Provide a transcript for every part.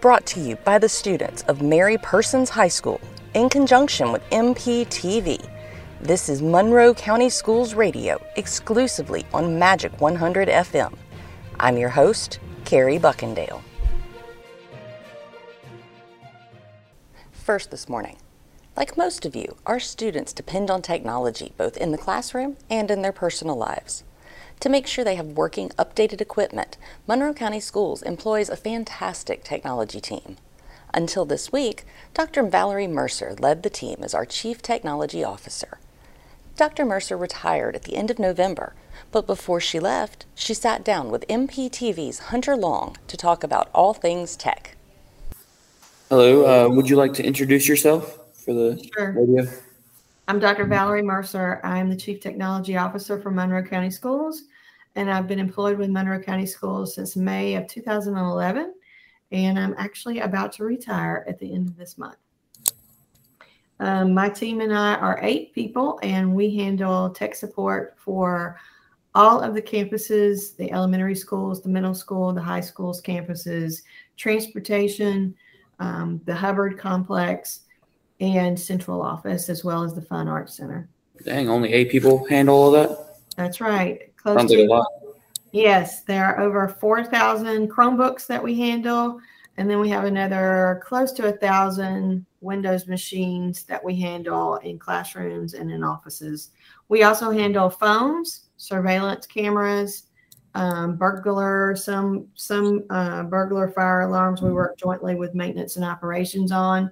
brought to you by the students of Mary Persons High School in conjunction with MPTV. This is Monroe County Schools Radio, exclusively on Magic 100 FM. I'm your host, Carrie Buckendale. First this morning, like most of you, our students depend on technology both in the classroom and in their personal lives. To make sure they have working, updated equipment, Monroe County Schools employs a fantastic technology team. Until this week, Dr. Valerie Mercer led the team as our Chief Technology Officer. Dr. Mercer retired at the end of November, but before she left, she sat down with MPTV's Hunter Long to talk about all things tech. Hello, uh, would you like to introduce yourself for the Sure. radio? I'm Dr. Valerie Mercer. I'm the Chief Technology Officer for Monroe County Schools, and I've been employed with Monroe County Schools since May of 2011, and I'm actually about to retire at the end of this month. Um, my team and I are eight people, and we handle tech support for all of the campuses the elementary schools, the middle school, the high schools campuses, transportation, um, the Hubbard complex, and central office, as well as the Fine Arts Center. Dang, only eight people handle all that? That's right. Close Sounds like a lot. yes, there are over 4,000 Chromebooks that we handle. And then we have another close to a thousand Windows machines that we handle in classrooms and in offices. We also handle phones, surveillance cameras, um, burglar, some some uh, burglar fire alarms. We work jointly with maintenance and operations on,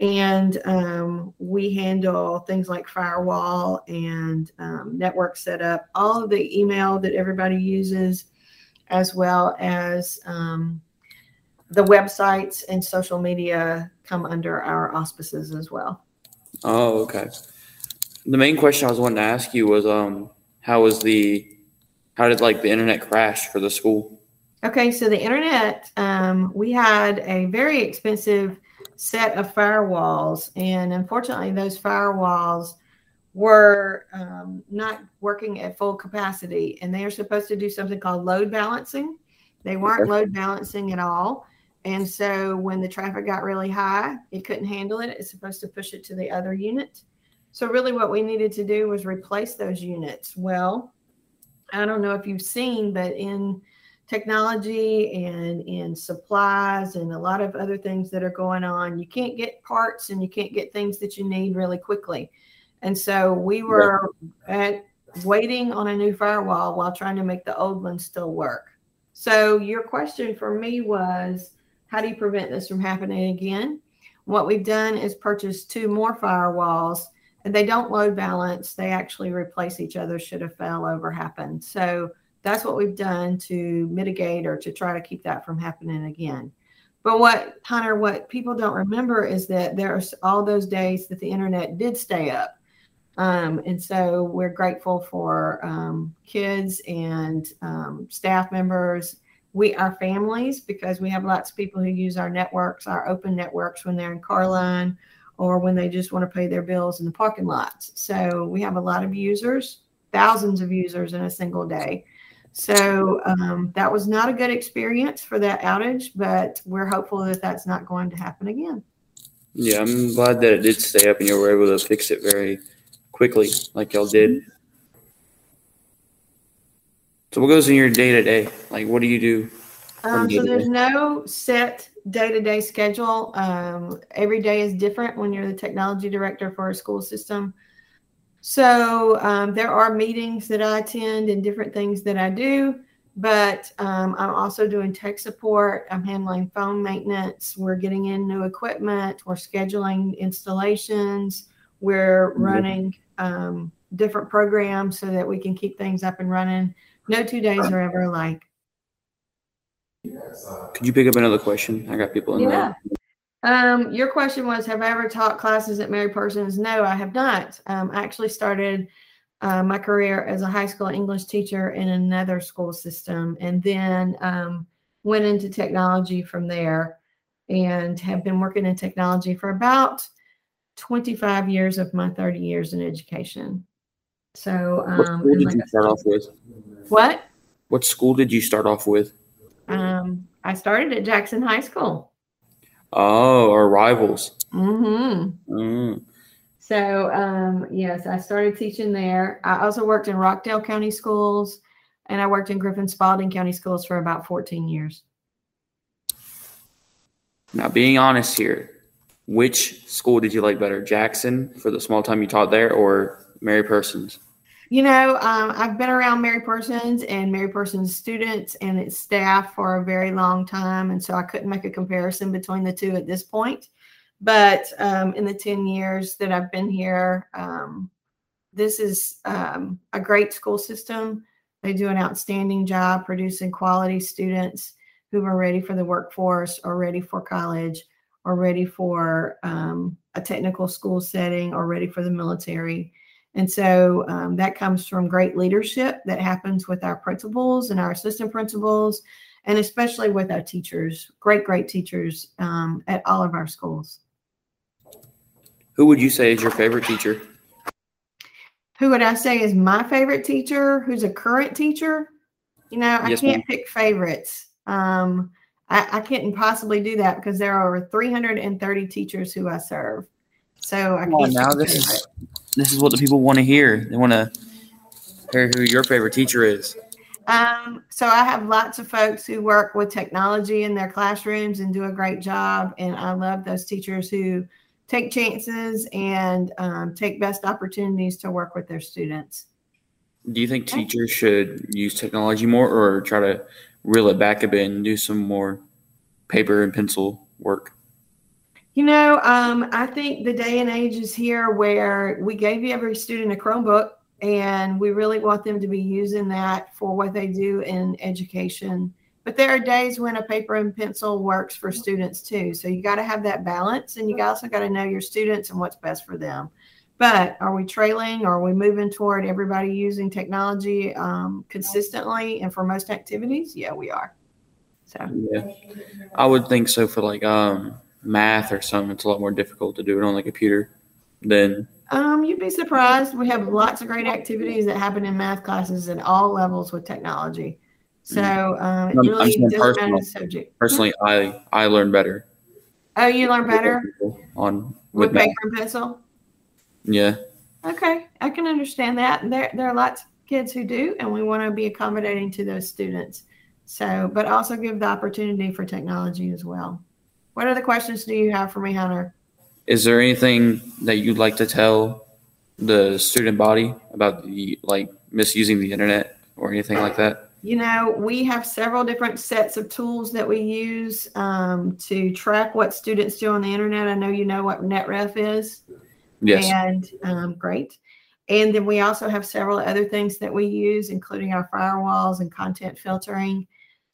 and um, we handle things like firewall and um, network setup, all of the email that everybody uses, as well as um, the websites and social media come under our auspices as well. Oh, okay. The main question I was wanting to ask you was, um, how was the, how did like the internet crash for the school? Okay, so the internet, um, we had a very expensive set of firewalls, and unfortunately, those firewalls were um, not working at full capacity, and they are supposed to do something called load balancing. They weren't Okay. load balancing at all. And so when the traffic got really high, it couldn't handle it. It's supposed to push it to the other unit. So, really, what we needed to do was replace those units. Well, I don't know if you've seen, but in technology and in supplies and a lot of other things that are going on, you can't get parts and you can't get things that you need really quickly. And so we were at waiting on a new firewall while trying to make the old one still work. So your question for me was, how do you prevent this from happening again? What we've done is purchase two more firewalls and they don't load balance. They actually replace each other should a failover happen. So that's what we've done to mitigate or to try to keep that from happening again. But what, Hunter, what people don't remember is that there's all those days that the internet did stay up. Um, and so we're grateful for um, kids and um, staff members, we our families, because we have lots of people who use our networks, our open networks when they're in Carline or when they just want to pay their bills in the parking lots. So we have a lot of users, thousands of users in a single day. So um, that was not a good experience for that outage, but we're hopeful that that's not going to happen again. Yeah, I'm glad that it did stay up and you were able to fix it very quickly, like y'all did. So what goes in your day to day? Like, what do you do? Um, so there's no set day-to-day schedule. Um, every day is different when you're the technology director for a school system. So um, there are meetings that I attend and different things that I do, but um, I'm also doing tech support. I'm handling phone maintenance. We're getting in new equipment. We're scheduling installations. We're Mhm. running um, different programs so that we can keep things up and running. No two days are ever alike. Could you pick up another question? I got people in Yeah. there. Um, your question was, have I ever taught classes at Mary Persons? No, I have not. Um, I actually started uh, my career as a high school English teacher in another school system, and then um, went into technology from there, and have been working in technology for about 25 years of my 30 years in education. So, What um, school did like you start off with? what? What school did you start off with? Um, I started at Jackson High School. Oh, our rivals. Mm-hmm. Mm. So, um, yes, I started teaching there. I also worked in Rockdale County Schools and I worked in Griffin Spalding County Schools for about 14 years. Now, being honest here, which school did you like better, Jackson for the small time you taught there, or Mary Persons? You know, um, I've been around Mary Persons and Mary Persons students and its staff for a very long time. And so I couldn't make a comparison between the two at this point. But um, in the 10 years that I've been here, um, this is um, a great school system. They do an outstanding job producing quality students who are ready for the workforce or ready for college or ready for um, a technical school setting or ready for the military. And so um, that comes from great leadership that happens with our principals and our assistant principals, and especially with our teachers, great, great teachers um, at all of our schools. Who would you say is your favorite teacher? Who would I say is my favorite teacher? Who's a current teacher? You know, I Yes, can't ma'am. pick favorites. Um, I, I couldn't possibly do that because there are 330 teachers who I serve. So I Come can't now, this is this is what the people want to hear. They want to hear who your favorite teacher is. Um, so I have lots of folks who work with technology in their classrooms and do a great job. And I love those teachers who take chances and um, take best opportunities to work with their students. Do you think teachers should use technology more, or try to reel it back a bit and do some more paper and pencil work? You know, um, I think the day and age is here where we gave every student a Chromebook and we really want them to be using that for what they do in education. But there are days when a paper and pencil works for students too. So you got to have that balance and you also got to know your students and what's best for them. But are we trailing? Or are we moving toward everybody using technology um, consistently and for most activities? Yeah, we are. So. Yeah, I would think so for like um math or something. It's a lot more difficult to do it on the computer than Um, you'd be surprised. We have lots of great activities that happen in math classes at all levels with technology. So um, it really doesn't matter the subject. personally I I learn better Oh, you learn better on with with math. paper and pencil. Yeah, Okay, I can understand that. And There, there are lots of kids who do, and we want to be accommodating to those students. So, but also give the opportunity for technology as well. What other questions do you have for me, Hunter? is there anything that you'd like to tell the student body about the like misusing the internet or anything like that? You know, we have several different sets of tools that we use um, to track what students do on the internet. I know you know what NetRef is. Yes. And um, great. And then we also have several other things that we use, including our firewalls and content filtering.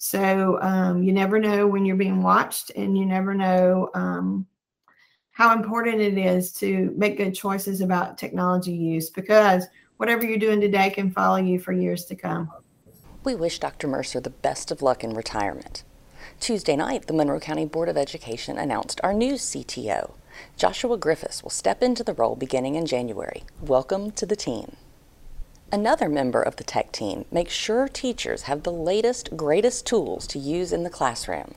So um, you never know when you're being watched, and you never know um, how important it is to make good choices about technology use because whatever you're doing today can follow you for years to come. We wish Dr. Mercer the best of luck in retirement. Tuesday night, the Monroe County Board of Education announced our new CTO. Joshua Griffiths will step into the role beginning in January. Welcome to the team. Another member of the tech team makes sure teachers have the latest, greatest tools to use in the classroom.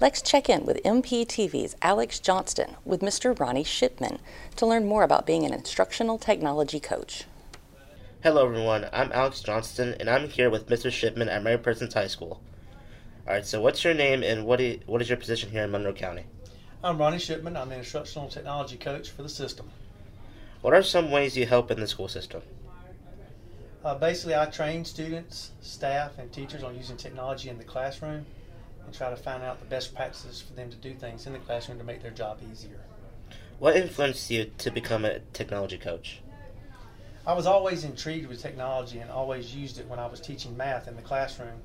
Let's check in with MPTV's Alex Johnston with Mr. Ronnie Shipman to learn more about being an instructional technology coach. Hello, everyone. I'm Alex Johnston, and I'm here with Mr. Shipman at Mary Persons High School. All right. So, what's your name and what i- what is your position here in Monroe County? I'm Ronnie Shipman. I'm the instructional technology coach for the system. What are some ways you help in the school system? Uh, basically, I train students, staff, and teachers on using technology in the classroom and try to find out the best practices for them to do things in the classroom to make their job easier. What influenced you to become a technology coach? I was always intrigued with technology and always used it when I was teaching math in the classroom.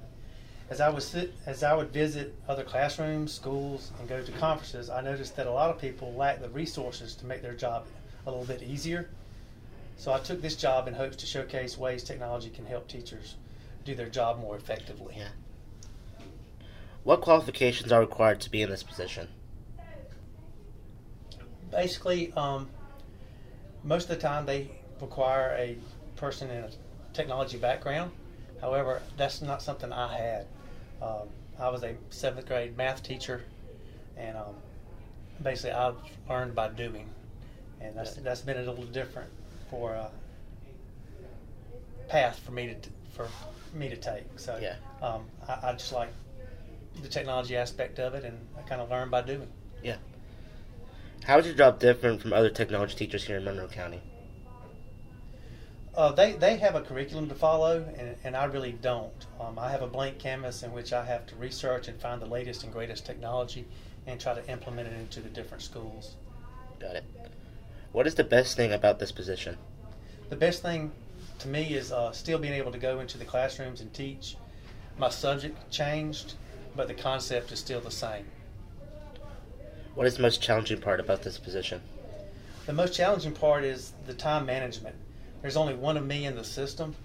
As I was sit, as I would visit other classrooms, schools, and go to conferences, I noticed that a lot of people lack the resources to make their job a little bit easier. So I took this job in hopes to showcase ways technology can help teachers do their job more effectively. Yeah. What qualifications are required to be in this position? Basically, um, most of the time they require a person in a technology background. However, that's not something I had. Um, I was a seventh grade math teacher, and um, basically I've learned by doing, and that's that's been a little different for a path for me to for me to take. So Yeah. um, I, I just like the technology aspect of it, and I kind of learn by doing. Yeah. How is your job different from other technology teachers here in Monroe County? Uh, they they have a curriculum to follow, and, and I really don't. Um, I have a blank canvas in which I have to research and find the latest and greatest technology, and try to implement it into the different schools. Got it. What is the best thing about this position? The best thing to me is uh, still being able to go into the classrooms and teach. My subject changed, but the concept is still the same. What is the most challenging part about this position? The most challenging part is the time management. There's only one of me in the system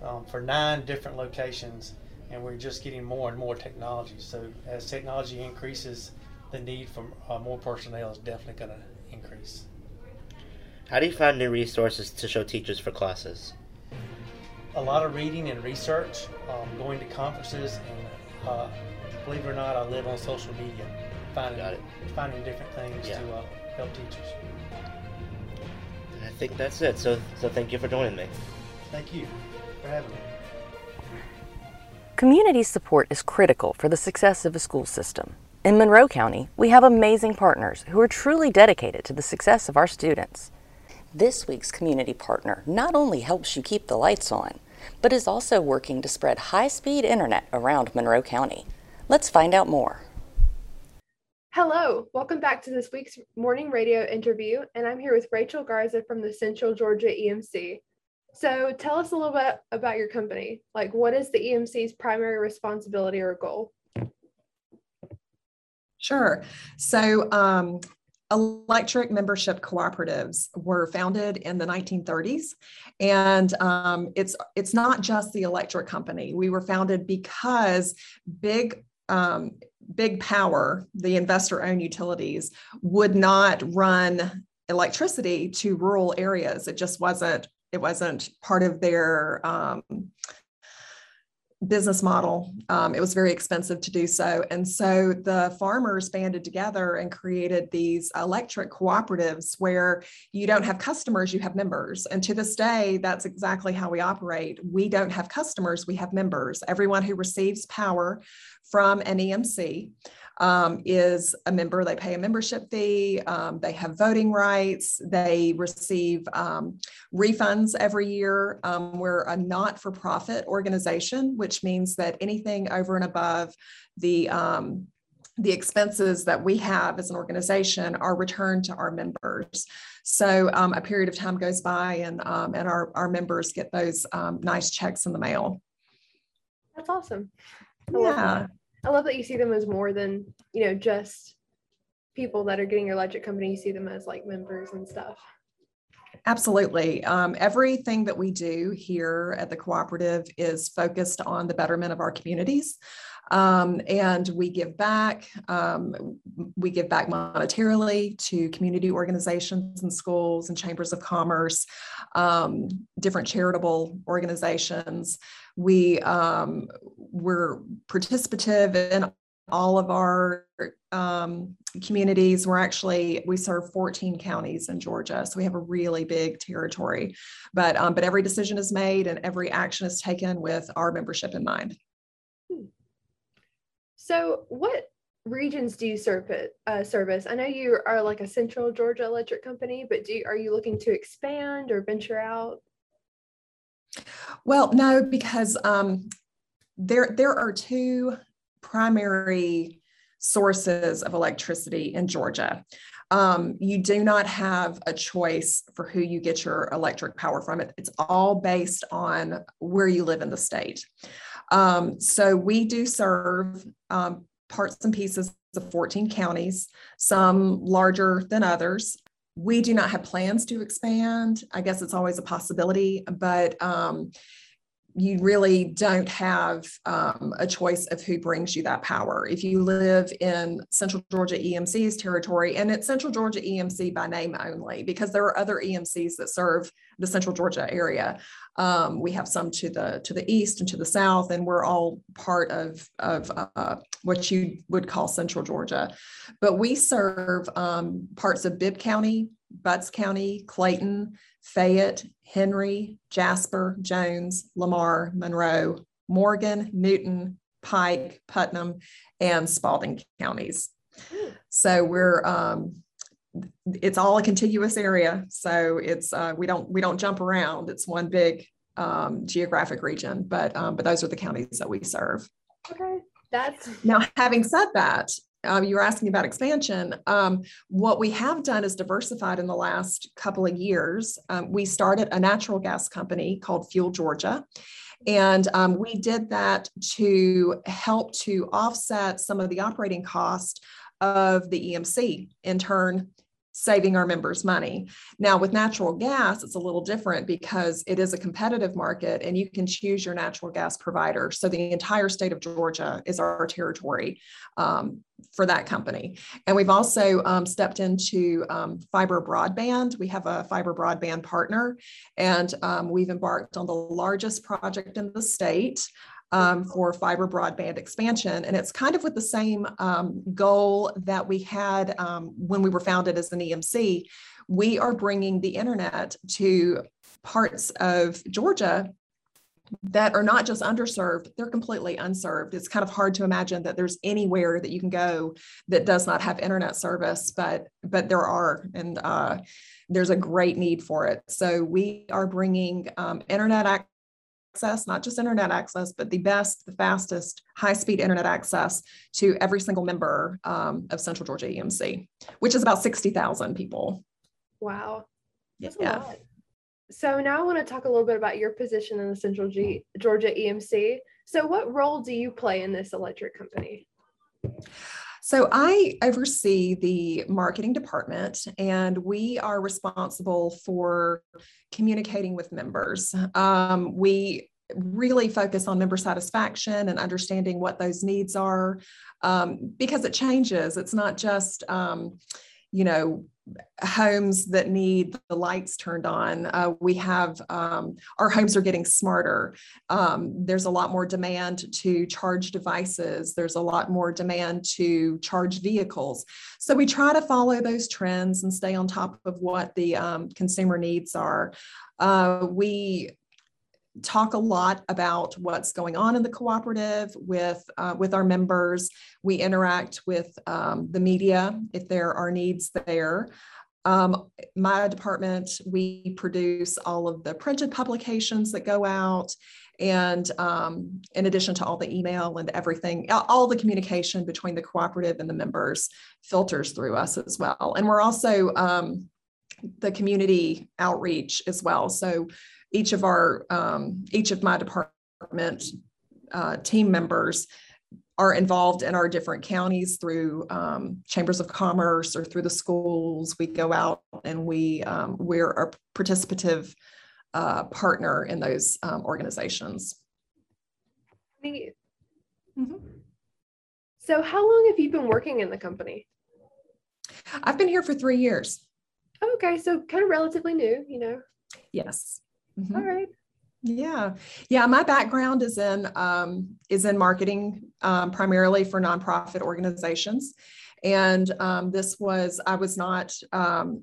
um, for nine different locations, and we're just getting more and more technology. So as technology increases, the need for uh, more personnel is definitely going to increase. How do you find new resources to show teachers for classes? A lot of reading and research, um, going to conferences, and uh, believe it or not, I live on social media, finding Got it. finding different things Yeah. to uh, help teachers. And I think that's it. So, so thank you for joining me. Thank you for having me. Community support is critical for the success of a school system. In Monroe County, we have amazing partners who are truly dedicated to the success of our students. This week's community partner not only helps you keep the lights on, but is also working to spread high speed internet around Monroe County. Let's find out more. Hello, welcome back to this week's morning radio interview, and I'm here with Rachel Garza from the Central Georgia EMC. So, tell us a little bit about your company. Like, what is the EMC's primary responsibility or goal? Sure. So, um, electric membership cooperatives were founded in the 1930s, and um, it's it's not just the electric company. We were founded because big um, big power, the investor-owned utilities, would not run electricity to rural areas. It just wasn't it wasn't part of their um, business model. Um, it was very expensive to do so. And so the farmers banded together and created these electric cooperatives where you don't have customers, you have members. And to this day, that's exactly how we operate. We don't have customers, we have members. Everyone who receives power from an EMC um, is a member. They pay a membership fee, um, they have voting rights, they receive um, refunds every year. Um, we're a not for profit organization, which means that anything over and above the um, the expenses that we have as an organization are returned to our members. So um, a period of time goes by and, um, and our, our members get those um, nice checks in the mail. That's awesome. I Yeah. that. I love that you see them as more than, you know, just people that are getting your electric company. You see them as like members and stuff. Absolutely. Um, everything that we do here at the cooperative is focused on the betterment of our communities. Um, and we give back. Um, we give back monetarily to community organizations and schools and chambers of commerce, um, different charitable organizations. We um, we're participative in all of our um, communities. We're actually we serve 14 counties in Georgia, so we have a really big territory. But um, but every decision is made and every action is taken with our membership in mind. So, what regions do you serve uh, service? I know you are like a central Georgia electric company, but do you, are you looking to expand or venture out? Well, no, because um, there there are two primary sources of electricity in Georgia. Um, you do not have a choice for who you get your electric power from. It, it's all based on where you live in the state. Um, so we do serve um, parts and pieces of 14 counties, some larger than others. We do not have plans to expand. I guess it's always a possibility, but um, you really don't have um, a choice of who brings you that power. If you live in Central Georgia EMC's territory, and it's Central Georgia EMC by name only, because there are other EMCs that serve the Central Georgia area. Um, we have some to the to the east and to the south, and we're all part of of uh, what you would call Central Georgia. But we serve um, parts of Bibb County, Butts County, Clayton, Fayette, Henry, Jasper, Jones, Lamar, Monroe, Morgan, Newton, Pike, Putnam, and Spalding counties. So we're um, it's all a contiguous area. So it's uh, we don't we don't jump around. It's one big um, geographic region, but um, but those are the counties that we serve. Okay, that's now. Having said that, um, you were asking about expansion. Um, what we have done is diversified in the last couple of years. Um, we started a natural gas company called Fuel Georgia. And um, we did that to help to offset some of the operating cost of the EMC, in turn, saving our members money. Now, with natural gas, it's a little different because it is a competitive market and you can choose your natural gas provider. So, the entire state of Georgia is our territory um, for that company. And we've also um, stepped into um, fiber broadband. We have a fiber broadband partner, and um, we've embarked on the largest project in the state um, for fiber broadband expansion. And it's kind of with the same um, goal that we had um, when we were founded as an EMC. We are bringing the internet to parts of Georgia that are not just underserved, they're completely unserved. It's kind of hard to imagine that there's anywhere that you can go that does not have internet service, but but there are, and uh, there's a great need for it. So we are bringing um, internet access, not just internet access, but the best, the fastest, high speed internet access to every single member um, of Central Georgia EMC, which is about 60,000 people. Wow. That's yeah. So now I want to talk a little bit about your position in the Central G- Georgia EMC. So what role do you play in this electric company? So I oversee the marketing department, and we are responsible for communicating with members. Um, we really focus on member satisfaction and understanding what those needs are um, because it changes. It's not just, um, you know, homes that need the lights turned on. Uh, we have um, our homes are getting smarter. Um, there's a lot more demand to charge devices. There's a lot more demand to charge vehicles. So we try to follow those trends and stay on top of what the um, consumer needs are. Uh, we talk a lot about what's going on in the cooperative with uh, with our members. We interact with um, the media if there are needs there. Um, my department, we produce all of the printed publications that go out. And um, in addition to all the email and everything, all the communication between the cooperative and the members filters through us as well. And we're also um, the community outreach as well. So each of our um, each of my department uh, team members are involved in our different counties through um, chambers of commerce or through the schools. We go out and we um, we're a participative uh, partner in those um, organizations. Neat. Mm-hmm. So, how long have you been working in the company? I've been here for three years. okay, so kind of relatively new, you know. Yes. Mm-hmm. All right. Yeah, yeah. My background is in um, is in marketing, um, primarily for nonprofit organizations, and um, this was I was not um,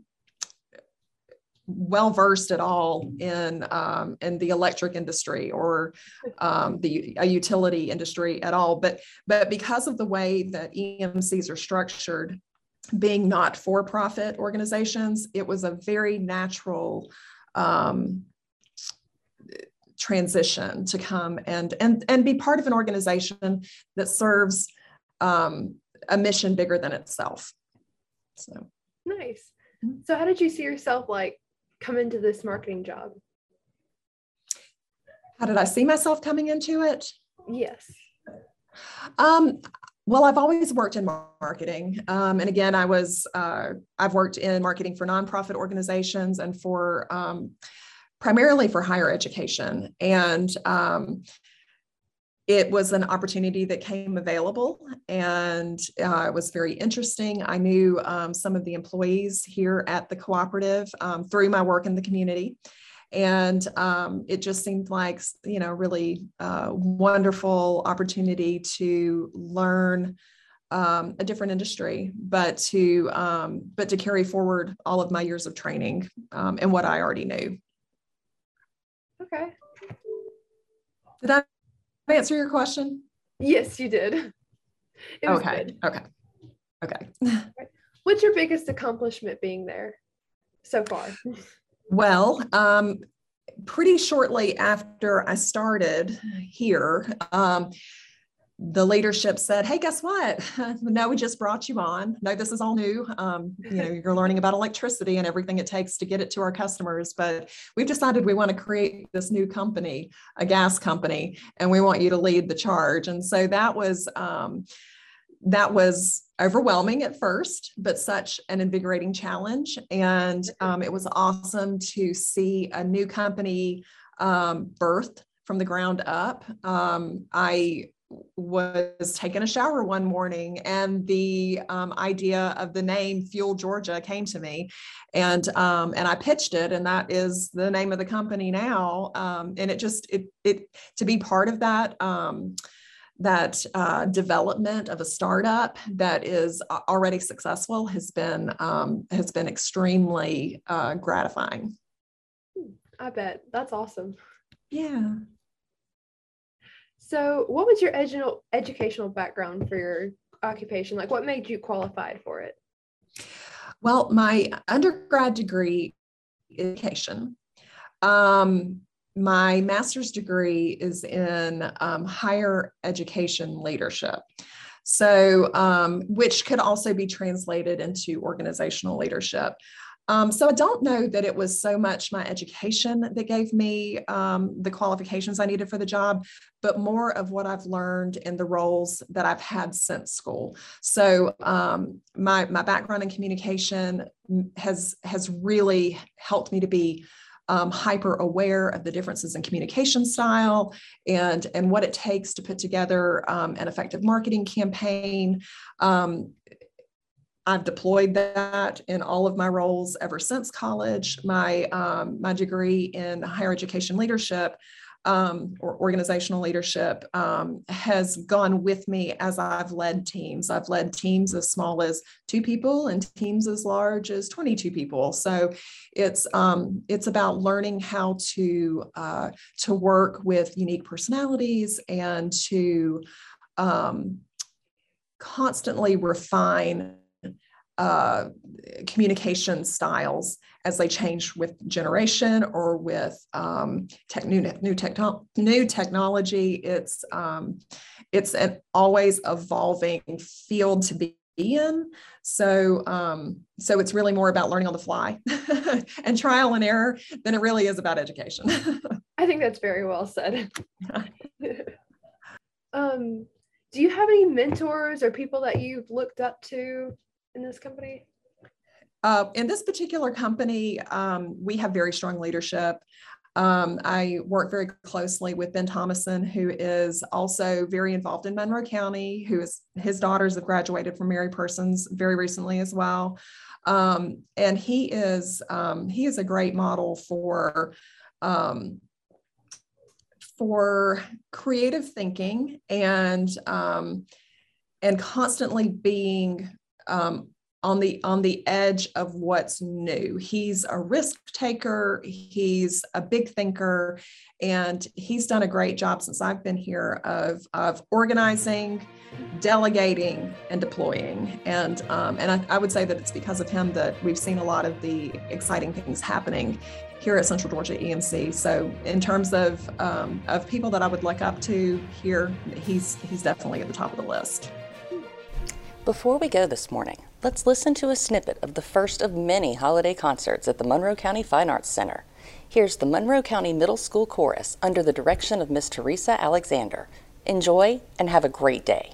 well versed at all in um, in the electric industry or um, the a utility industry at all. But but because of the way that EMCs are structured, being not for profit organizations, it was a very natural. Um, transition to come and and and be part of an organization that serves um, a mission bigger than itself. So. Nice. So how did you see yourself like come into this marketing job? How did i see myself coming into it? Yes. Um, well, I've always worked in marketing. Um, and again, I was, uh, I've worked in marketing for nonprofit organizations and for um, primarily for higher education. And um, it was an opportunity that came available and uh, it was very interesting. I knew um, some of the employees here at the cooperative um, through my work in the community. And um, it just seemed like, you know, really uh, wonderful opportunity to learn um, a different industry, but to um, but to carry forward all of my years of training um, and what I already knew. Okay. Did that answer your question? Yes, you did. Okay. Good. Okay. Okay. What's your biggest accomplishment being there so far? Well, um, pretty shortly after I started here, um, the leadership said, "Hey, guess what? no, we just brought you on. No, this is all new. Um, you know, you're learning about electricity and everything it takes to get it to our customers. But we've decided we want to create this new company, a gas company, and we want you to lead the charge." And so that was um, that was overwhelming at first, but such an invigorating challenge. And um, it was awesome to see a new company um, birthed from the ground up. Um, I was taking a shower one morning and the um, idea of the name fuel georgia came to me. And um, and i pitched it and that is the name of the company now. Um, and it just it it to be part of that um, that uh, development of a startup that is already successful has been um, has been extremely uh, gratifying. I bet. That's awesome. Yeah so, what was your edu- educational background for your occupation? Like, what made you qualified for it? Well, my undergrad degree education. Um, my master's degree is in um, higher education leadership. So, um, which could also be translated into organizational leadership. Um, so I don't know that it was so much my education that gave me um, the qualifications I needed for the job, but more of what I've learned in the roles that I've had since school. So um, my my background in communication has has really helped me to be um, hyper aware of the differences in communication style and and what it takes to put together um, an effective marketing campaign um, I've deployed that in all of my roles ever since college. My um, my degree in higher education leadership um, or organizational leadership um, has gone with me as I've led teams. I've led teams as small as two people and teams as large as 22 people. So it's um, it's about learning how to uh, to work with unique personalities and to um, constantly refine uh, communication styles as they change with generation or with um, tech, new new, techno- new technology. It's um, it's an always evolving field to be in. So um, so it's really more about learning on the fly and trial and error than it really is about education. I think that's very well said. um, do you have any mentors or people that you've looked up to in this company? Uh, in this particular company, um, we have very strong leadership. Um, I work very closely with Ben Thomason, who is also very involved in Monroe County, who is his daughters have graduated from Mary Persons very recently as well. Um, and he is um, he is a great model for um, for creative thinking and um, and constantly being um, on the on the edge of what's new. He's a risk taker. He's a big thinker, and he's done a great job since I've been here of of organizing, delegating, and deploying. And um, and I, I would say that it's because of him that we've seen a lot of the exciting things happening here at Central Georgia EMC. So in terms of um, of people that I would look up to here, he's he's definitely at the top of the list. Before we go this morning, let's listen to a snippet of the first of many holiday concerts at the Monroe County Fine Arts Center. Here's the Monroe County Middle School Chorus under the direction of Miss Teresa Alexander. Enjoy and have a great day.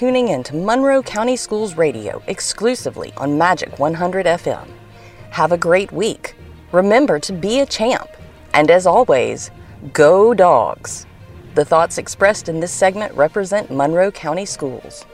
Tuning in to Monroe County Schools Radio exclusively on Magic 100 FM. Have a great week. Remember to be a champ. And as always, go dogs. The thoughts expressed in this segment represent Monroe County Schools.